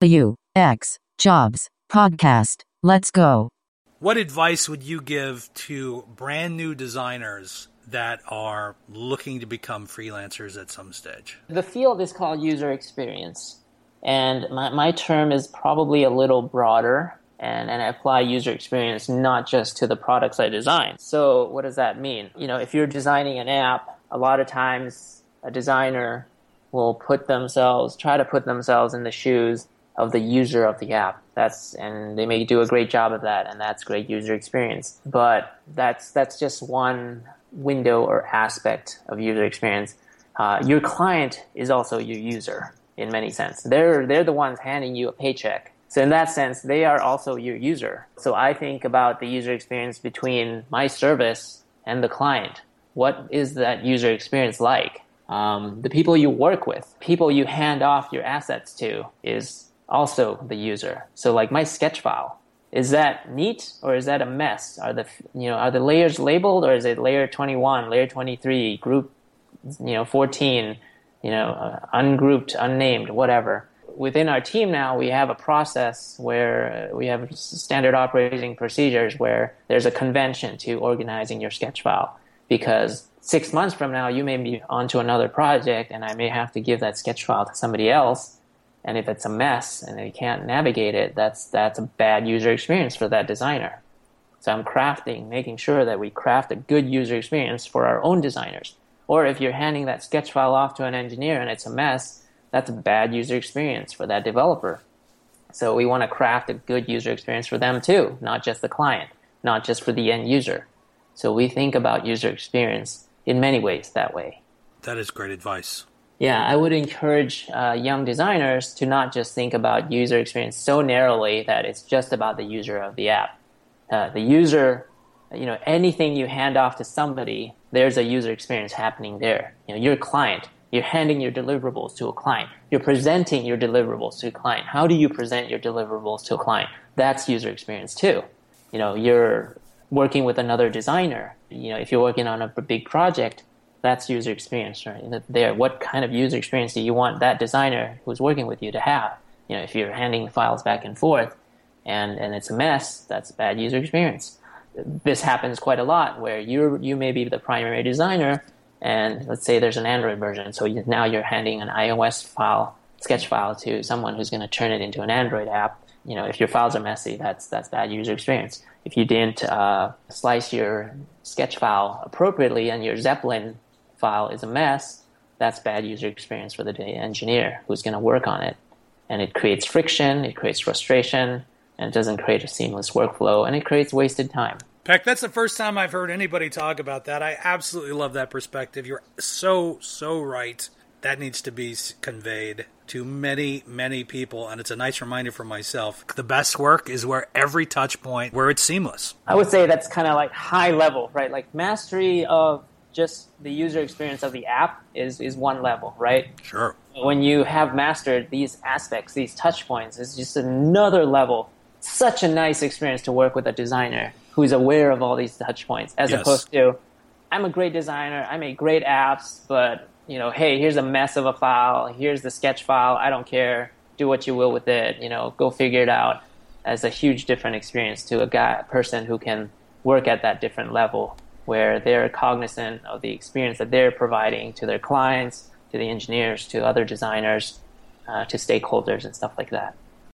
The UX Jobs Podcast. Let's go. What advice would you give to brand new designers that are looking to become freelancers at some stage? The field is called user experience. And my, my term is probably a little broader and, and I apply user experience not just to the products I design. So what does that mean? You know, if you're designing an app, a lot of times a designer will put themselves, try to put themselves in the shoes of the user of the app. That's and they may do a great job of that, and that's great user experience. But that's that's just one window or aspect of user experience. Uh, your client is also your user in many sense. They're they're the ones handing you a paycheck. So in that sense, they are also your user. So I think about the user experience between my service and the client. What is that user experience like? Um, the people you work with, people you hand off your assets to, is also the user. So like my sketch file, is that neat or is that a mess? Are the you know are the layers labeled or is it layer 21, layer 23, group you know 14, you know uh, ungrouped, unnamed, whatever. Within our team now, we have a process where we have standard operating procedures where there's a convention to organizing your sketch file because six months from now you may be onto another project and I may have to give that sketch file to somebody else and if it's a mess and they can't navigate it, that's that's a bad user experience for that designer. So I'm crafting, making sure that we craft a good user experience for our own designers. Or if you're handing that sketch file off to an engineer and it's a mess, that's a bad user experience for that developer. So we want to craft a good user experience for them too, not just the client, not just for the end user. So we think about user experience in many ways that way. That is great advice. Yeah, I would encourage uh, young designers to not just think about user experience so narrowly that it's just about the user of the app. Uh, the user, you know, anything you hand off to somebody, there's a user experience happening there. You know, your client, you're handing your deliverables to a client. You're presenting your deliverables to a client. How do you present your deliverables to a client? That's user experience too. You know, you're working with another designer. You know, if you're working on a big project, that's user experience, right? There, what kind of user experience do you want that designer who's working with you to have? You know, if you're handing files back and forth, and and it's a mess, that's bad user experience. This happens quite a lot, where you you may be the primary designer, and let's say there's an Android version, so you, now you're handing an iOS file, sketch file, to someone who's going to turn it into an Android app. You know, if your files are messy, that's that's bad user experience. If you didn't uh, slice your sketch file appropriately and your Zeplin file is a mess, that's bad user experience for the engineer who's going to work on it. And it creates friction, it creates frustration, and it doesn't create a seamless workflow, and it creates wasted time. Pek, that's the first time I've heard anybody talk about that. I absolutely love that perspective. You're so, so right. That needs to be conveyed to many, many people, and it's a nice reminder for myself. The best work is where every touch point, where it's seamless. I would say that's kind of like high level, right? Like mastery of just the user experience of the app is, is one level, right? Sure. When you have mastered these aspects, these touch points, it's just another level. Such a nice experience to work with a designer who's aware of all these touch points, as yes. opposed to, I'm a great designer, I make great apps, but you know, hey, here's a mess of a file, here's the sketch file, I don't care, do what you will with it, you know, go figure it out. As a huge different experience to a guy, a person who can work at that different level where they're cognizant of the experience that they're providing to their clients, to the engineers, to other designers, uh, to stakeholders, and stuff like that.